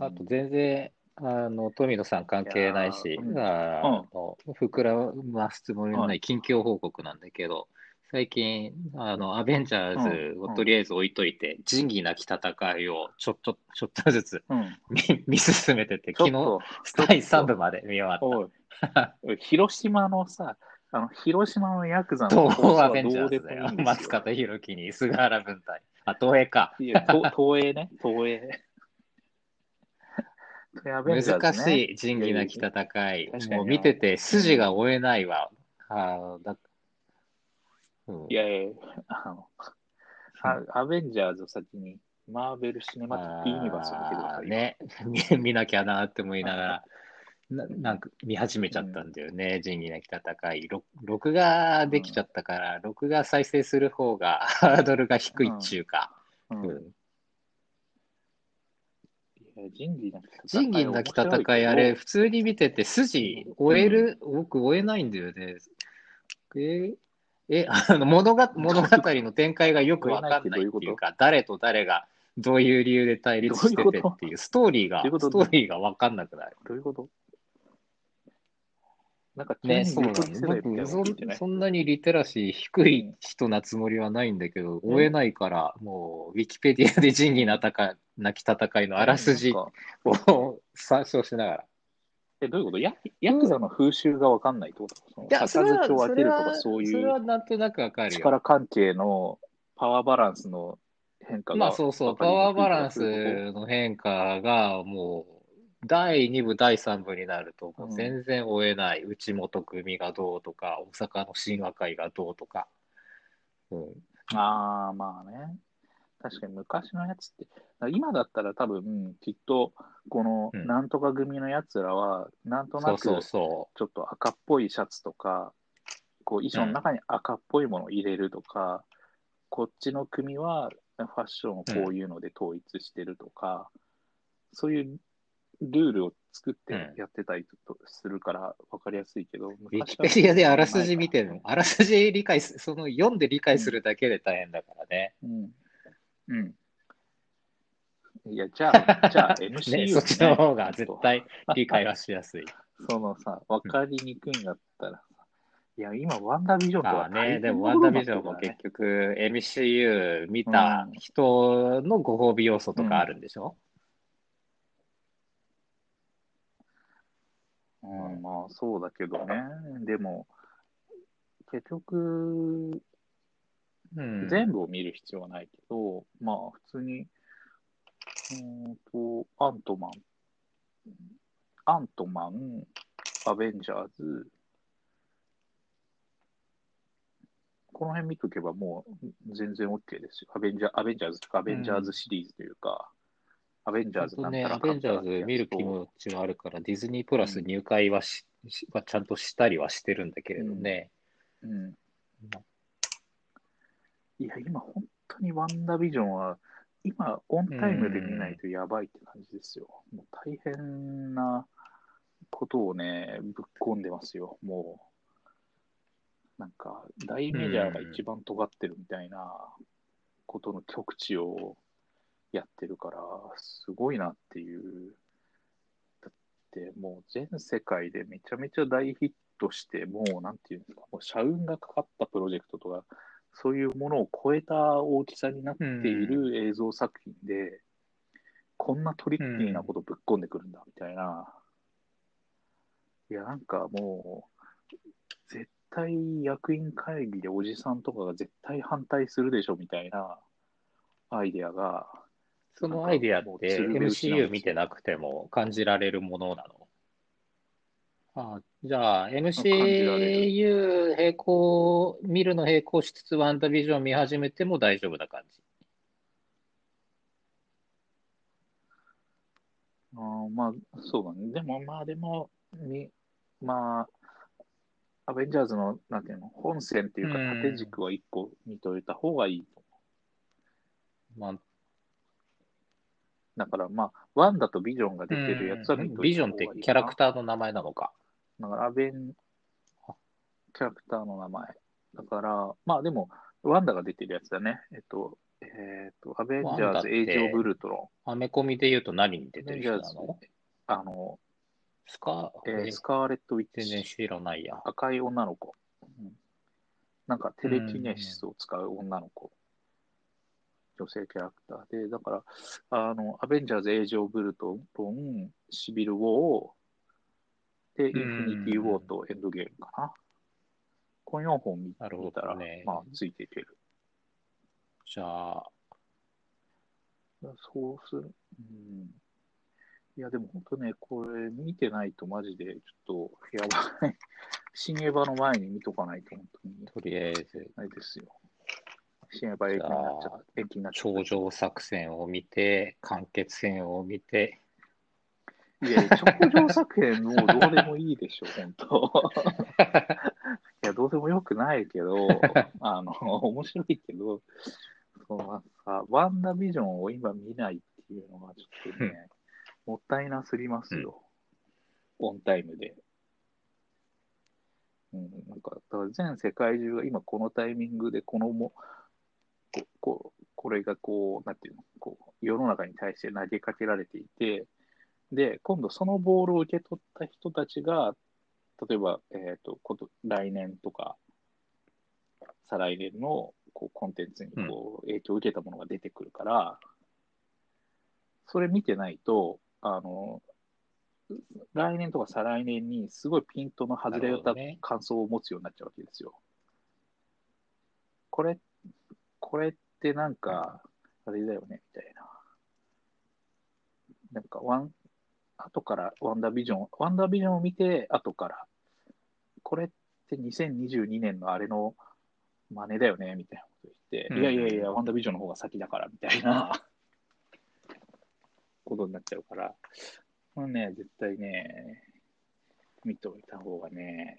あと全然、あの、富野さん関係ないし、いやーうん。あの膨らますつもりのない近況報告なんだけど、最近、あの、アベンジャーズをとりあえず置いといて、仁義なき戦いをちょっと、ちょっとずつうん。見見進めてて、昨日、第3部まで見終わっおい、おい。広島のさ、あの、広島のヤクザた。の東宝アはベンジャーズだよ。松方弘樹に菅原文太。あ、東映か。い東映ね、東映。アベンジャー難しい、仁義なき戦い。もう見てて筋が追えないわ。あーだうんいやいや、あの、あアベンジャーズを先に、マーベル・シネマティック・ユニバースを見てくださね、見 見なきゃなって思いながら、ななんか見始めちゃったんだよね、仁義なき戦い。録録画できちゃったから、録画再生する方が ハードルが低いっちゅうか。うん。仁義なき戦い。仁義なき戦い、あれ、普通に見てて、筋追える、僕追えないんだよね。え、え、あの物が 物語の展開がよくわかんないっていうか、誰と誰がどういう理由で対立しててっていう、ストーリーが、ストーリーがわかんなくなる。どういうこと？なんか、ね、そうなの。横に世代みたいな僕そん、そんなにリテラシー低い人なつもりはないんだけど、追えないから、もう、ウィキペディアで仁義なたなき戦いのあらすじを参照しながら。え、どういうこと？ヤヤクザの風習がわかんないってこと？その杯を当てるとかそそういれはうなんとなくわかるよ。力関係のパワーバランスの変化がまあそうそう、パワーバランスの変化がもう、第2部、第3部になると、もう全然追えない、内本組がどうとか、大阪の神話会がどうとか。うん、ああ、まあね。確かに昔のやつって、今だったら多分、きっと、このうん。なんとか組のやつらは、なんとなく、ちょっと赤っぽいシャツとか、こう衣装の中に赤っぽいものを入れるとか、こっちの組はファッションをこういうので統一してるとか、そういうルールを作ってうんやってたりとするから分かりやすいけど、う。ウィキペディアであらすじ見てるるの。あらすじ理解す、その読んで理解するだけで大変だからね。うん。うん。いや、じゃあ、じゃあ MCU ね、そっちの方が絶対理解はしやすい。そのさ、分かりにくいんだったらさ、いや、今、ワンダービジョンとは大変でもワンダービジョンも結局 MCU 見た人のご褒美要素とかあるんでしょ、うん、まあそうだけどね。でも、結局、うん。全部を見る必要はないけど、まあ普通に、うーんと、アントマン、アントマン、アベンジャーズ、この辺見とけばもう全然 OK ですよ。アベンジャーアベンジャーズとか、アベンジャーズシリーズというか、アベンジャーズなんたらアベンジャーズ見る気持ちはあるから、ディズニープラス入会はし、しはちゃんとしたりはしてるんだけれどね。うん。いや、今本当にワンダービジョンは、今、オンタイムで見ないとやばいって感じですよ。もう大変なことをね、ぶっ込んでますよ、もう。なんか、大メジャーが一番尖ってるみたいなことの極致をやってるから、すごいなっていう。だって、もう全世界でめちゃめちゃ大ヒットして、もう、なんていうんですか、もう社運がかかったプロジェクトとか、そういうものを超えた大きさになっている映像作品で、こんなトリッキーなことぶっ込んでくるんだ、みたいな。いや、なんかもう、絶対役員会議でおじさんとかが絶対反対するでしょ、みたいなアイデアが、そのアイデアって MCU 見てなくても感じられるものなの？あじゃあ、MCU 並行、見るの並行しつつ、ワンダービジョン見始めても大丈夫な感じ。あーまあ、そうだね。でも、まあ、でも、みまあ、アベンジャーズの、なんていうの、本線っていうか、うん縦軸は一個見といた方がいいと思う。まあ、だから、まあ、ワンダとビジョンが出てるやつは見とい。ビジョンってキャラクターの名前なのか。だから、アベン、キャラクターの名前。だから、まあでも、ワンダが出てるやつだね。えっと、えっと、アベンジャーズ・エイジ・オブ・ウルトロアメコミで言うと何に出ン。てる人なの、あの、スカえーえスカーレット・ウィッ全然チ、知らないや。赤い女の子。うんなんかテレキネシスを使う女の子。女性キャラクターで、だから、あの、アベンジャーズ・エイジ・オブ・ウルトロン、シビル・ウォー、で、インフィニティ・ウォーとエンドゲームかな。この4本見なるほ見たら、まあ、ついていける。じゃあ、そうする。うん。いや、でも本当ね、これ見てないとマジでちょっとやばい。新エヴァの前に見とかないと本当にとりあえず、あれですよ。新エヴァ延期になっちゃった。延期にな。頂上作戦を見て、完結戦を見て、いや、頂上作品もうどうでもいいでしょ、本当。いや、どうでもよくないけど、あの、面白いけど、そのさ、ワンダービジョンを今見ないっていうのがちょっとね、もったいなすぎますよ。オンタイムで。うん、なんか、全世界中が今このタイミングでこのも、こここれがこう、なんていうの、こう、世の中に対して投げかけられていて、で、今度そのボールを受け取った人たちが、例えば、えっ、と、こと来年とか、再来年のこうコンテンツにこう影響を受けたものが出てくるから、それ見てないと、あの、来年とか再来年にすごいピントの外れた感想を持つようになっちゃうわけですよ。これ、これってなんか、あれだよね、みたいな。なんかワン、後からワンダービジョン、ワンダービジョンを見て、後から、これって2022年のあれの真似だよね、みたいなこと言って、うん。いやいやいや、ワンダービジョンの方が先だから、みたいな。ことになっちゃうから、これね、絶対ね、見ておいた方がね、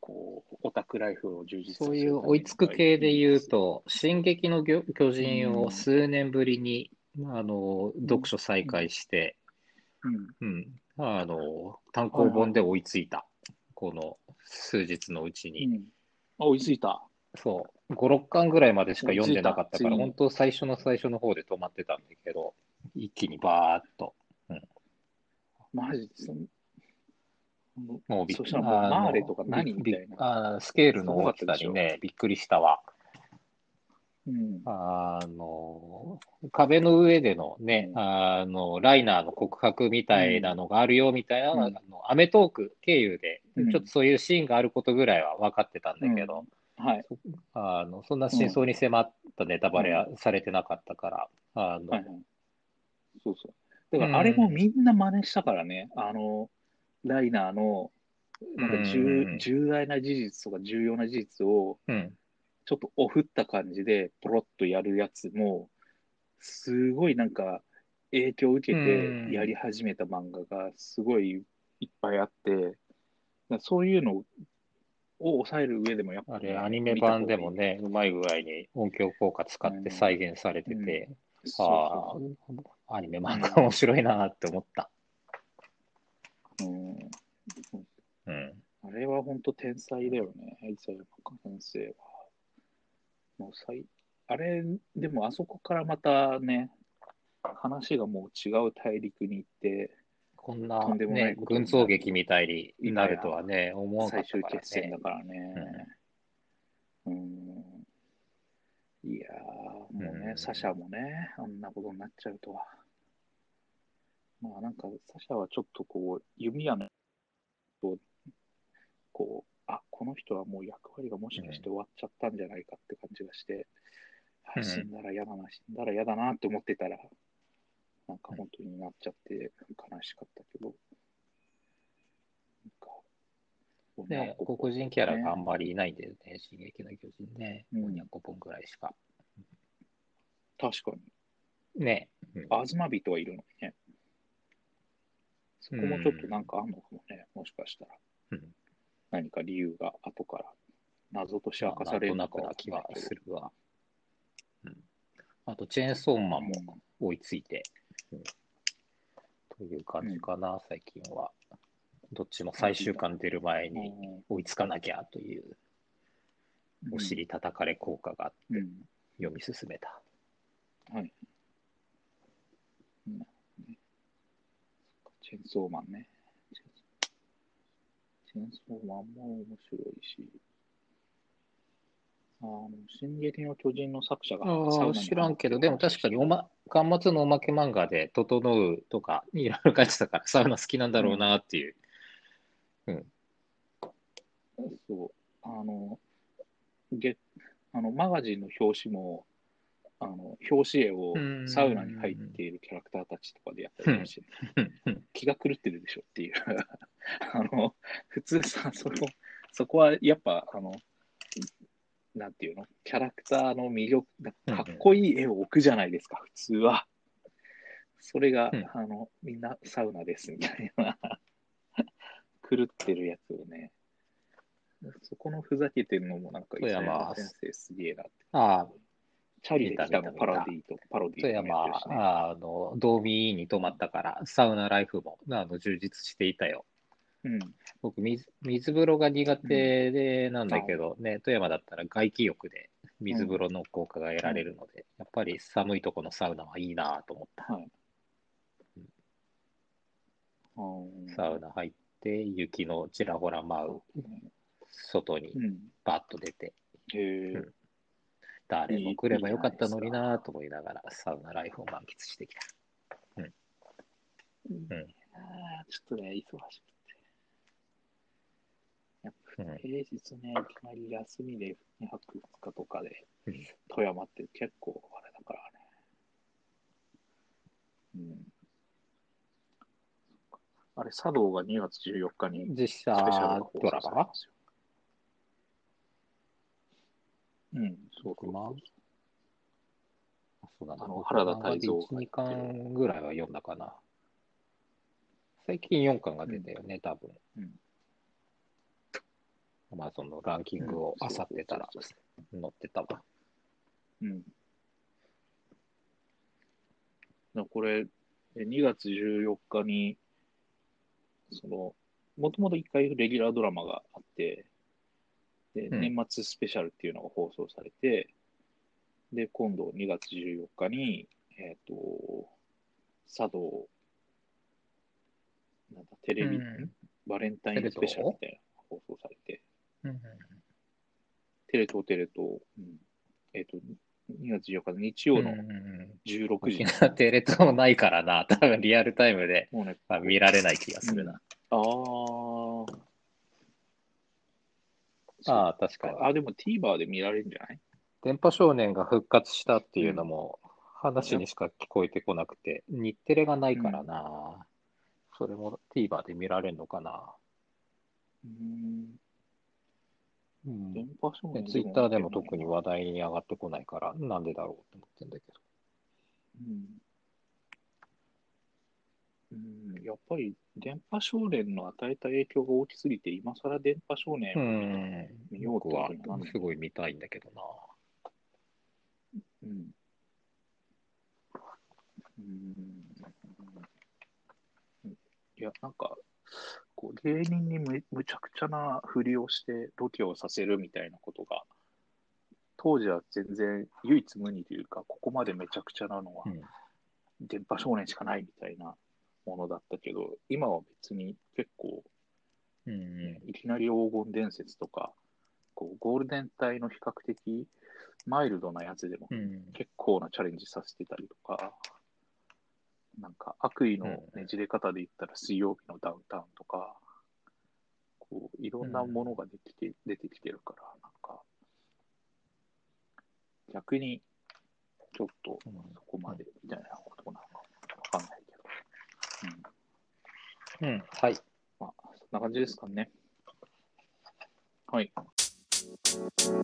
こう、オタクライフを充実そういう追いつく系で言うと、進撃の巨巨人を数年ぶりに、あの読書再開して、うん、うん、あの単行本で追いついた、この数日のうちに。うん。あ、追いついた。そう、5、6巻ぐらいまでしか読んでなかったから、本当最初の最初の方で止まってたんだけど、一気にバーッと。マジでもうびっそしたらもうマーレとか何びみたいなあースケールの大きさにね、びっくりしたわ。うん。あの、壁の上でのね、うんあの、ライナーの告白みたいなのがあるよみたいな、うんあのアメトーク経由で、うんちょっとそういうシーンがあることぐらいは分かってたんだけど、はい。あのそんな真相に迫ったネタバレはされてなかったから、あのはいはい。そうそう。だからあれもみんな真似したからね、あの、ライナーの、なんか重,、うん重大な事実とか重要な事実を、うん、ちょっとオフった感じで、ポロッとやるやつも、すごいなんか、影響を受けうん。てやり始めた漫画がすごいいっぱいあって、そういうのを抑える上でもやっぱり、あれ、アニメ版でもね、うまい具合に音響効果使って再現されてて、そうあそう。あ、アニメ漫画面白いなって思った。そううんうん。あれは本当天才だよね、伊佐山先生は。もう最あれ、でもあそこからまたね、話がもう違う大陸に行って、こんなとんでもないね、群像劇みたいになるとはね、思わなか最終決戦だ。からね。うん。いやー、もうね、うんサシャもね、あんなことになっちゃうとは。まあなんか、サシャはちょっとこう、弓矢の、とこう、あ、この人はもう役割がもしかして終わっちゃったんじゃないかって感じがして、あうん死んだら嫌だな、死んだら嫌だなって思ってたら、なんか本当になっちゃって悲しかったけど、なんか、ね、子黒人キャラがあんまりいないんだよね、進撃の巨人ね。うん400本ぐらいしか。確かに。ね。うんアズマビトはいるのにね。そこもちょっとなんかあんのかもね、もしかしたら。うん何か理由が後から謎として明かまあされるのかな気はけどするわ。うんあと、チェーンソーマンも追いついて、うんという感じかな、最近は。どっちも最終巻出る前に追いつかなきゃというお尻叩かれ効果があって読み進めた。はい。チェンソーマンね。チェンソーマンも面白いし。あの、進撃の巨人の作者があ知らんけど、でも確かにおま、巻末のおまけ漫画で、整うとか、いろいろ書いてたから、サウナ好きなんだろうなっていう。うん。そう。あの、げあのマガジンの表紙も、あの表紙絵をサウナに入っているキャラクターたちとかでやったりして、気が狂ってるでしょっていう。あの普通さそのそこはやっぱあのなんていうの？キャラクターの魅力かっこいい絵を置くじゃないですか、普通は。それが、あのみんなサウナですみたいな。狂ってるやつをね。そこのふざけてるのもなんか、磯山先生すげえなって。ああ、チャリで来たのパロディーと、パロディーと、ね。あの、ドーミーに泊まったから、サウナライフもあの充実していたよ。うん、僕水、水風呂が苦手でなんだけど、うん、ね、富山だったら外気浴で水風呂の効果が得られるので、うん、やっぱり寒いとこのサウナはいいなと思った。はい。サウナ入って、雪のちらほら舞う、外にバッと出て、うん誰も来ればよかったのになと思いながら、サウナライフを満喫してきた。うん。うん。ちょっとね、忙しくて。やっぱ平日ね、いきなり休みで2泊2日とかで、富山って結構あれだからね。うん。あれ、茶道が2月14日に実写ドラマうん、そうそうまあ、そうだな。あの原田泰造が。1、2巻ぐらいは読んだかな。最近4巻が出たよね、うん、多分。うん。アマゾンのランキングをあさってたら載ってたわ。うん。これ、2月14日に、その、もともと1回レギュラードラマがあって、で、年末スペシャルっていうのが放送されて、で、今度2月14日に、えっ、ー、と、茶道、なんだ、テレビ、うん、バレンタインスペシャルみたいな放送されて、うん、テレ東テレ東、うん、えっ、ー、と、2月14日の日曜の16時、うん、テレ東ないからな、多分リアルタイムで、ね、見られない気がするな。ああ。ああ、確かに。あ、でも TVer で見られるんじゃない？電波少年が復活したっていうのも、話にしか聞こえてこなくて、日テレがないからな、うん、それも TVer で見られるのかな。うん。うん、電波少年ツイッターでも特に話題に上がってこないから、なんでだろうって思ってんだけど。うんうん、やっぱり電波少年の与えた影響が大きすぎて、今更電波少年を見ようとはすごい見たいんだけどな。うん。うん。いや、なんか、こう芸人にむむちゃくちゃなふりをしてロケをさせるみたいなことが、当時は全然唯一無二というか、ここまでめちゃくちゃなのは、電波少年しかないみたいなものだったけど、今は別に結構、うん、いきなり黄金伝説とか、こうゴールデン帯の比較的マイルドなやつでも結構なチャレンジさせてたりとか、うん、なんか悪意のねじれ方で言ったら水曜日のダウンタウンとか、こういろんなものが出てきて,、出てきてるから、なんか逆にちょっとそこまでみたいなことなのうん、はい。まあ、そんな感じですかね。はい。You.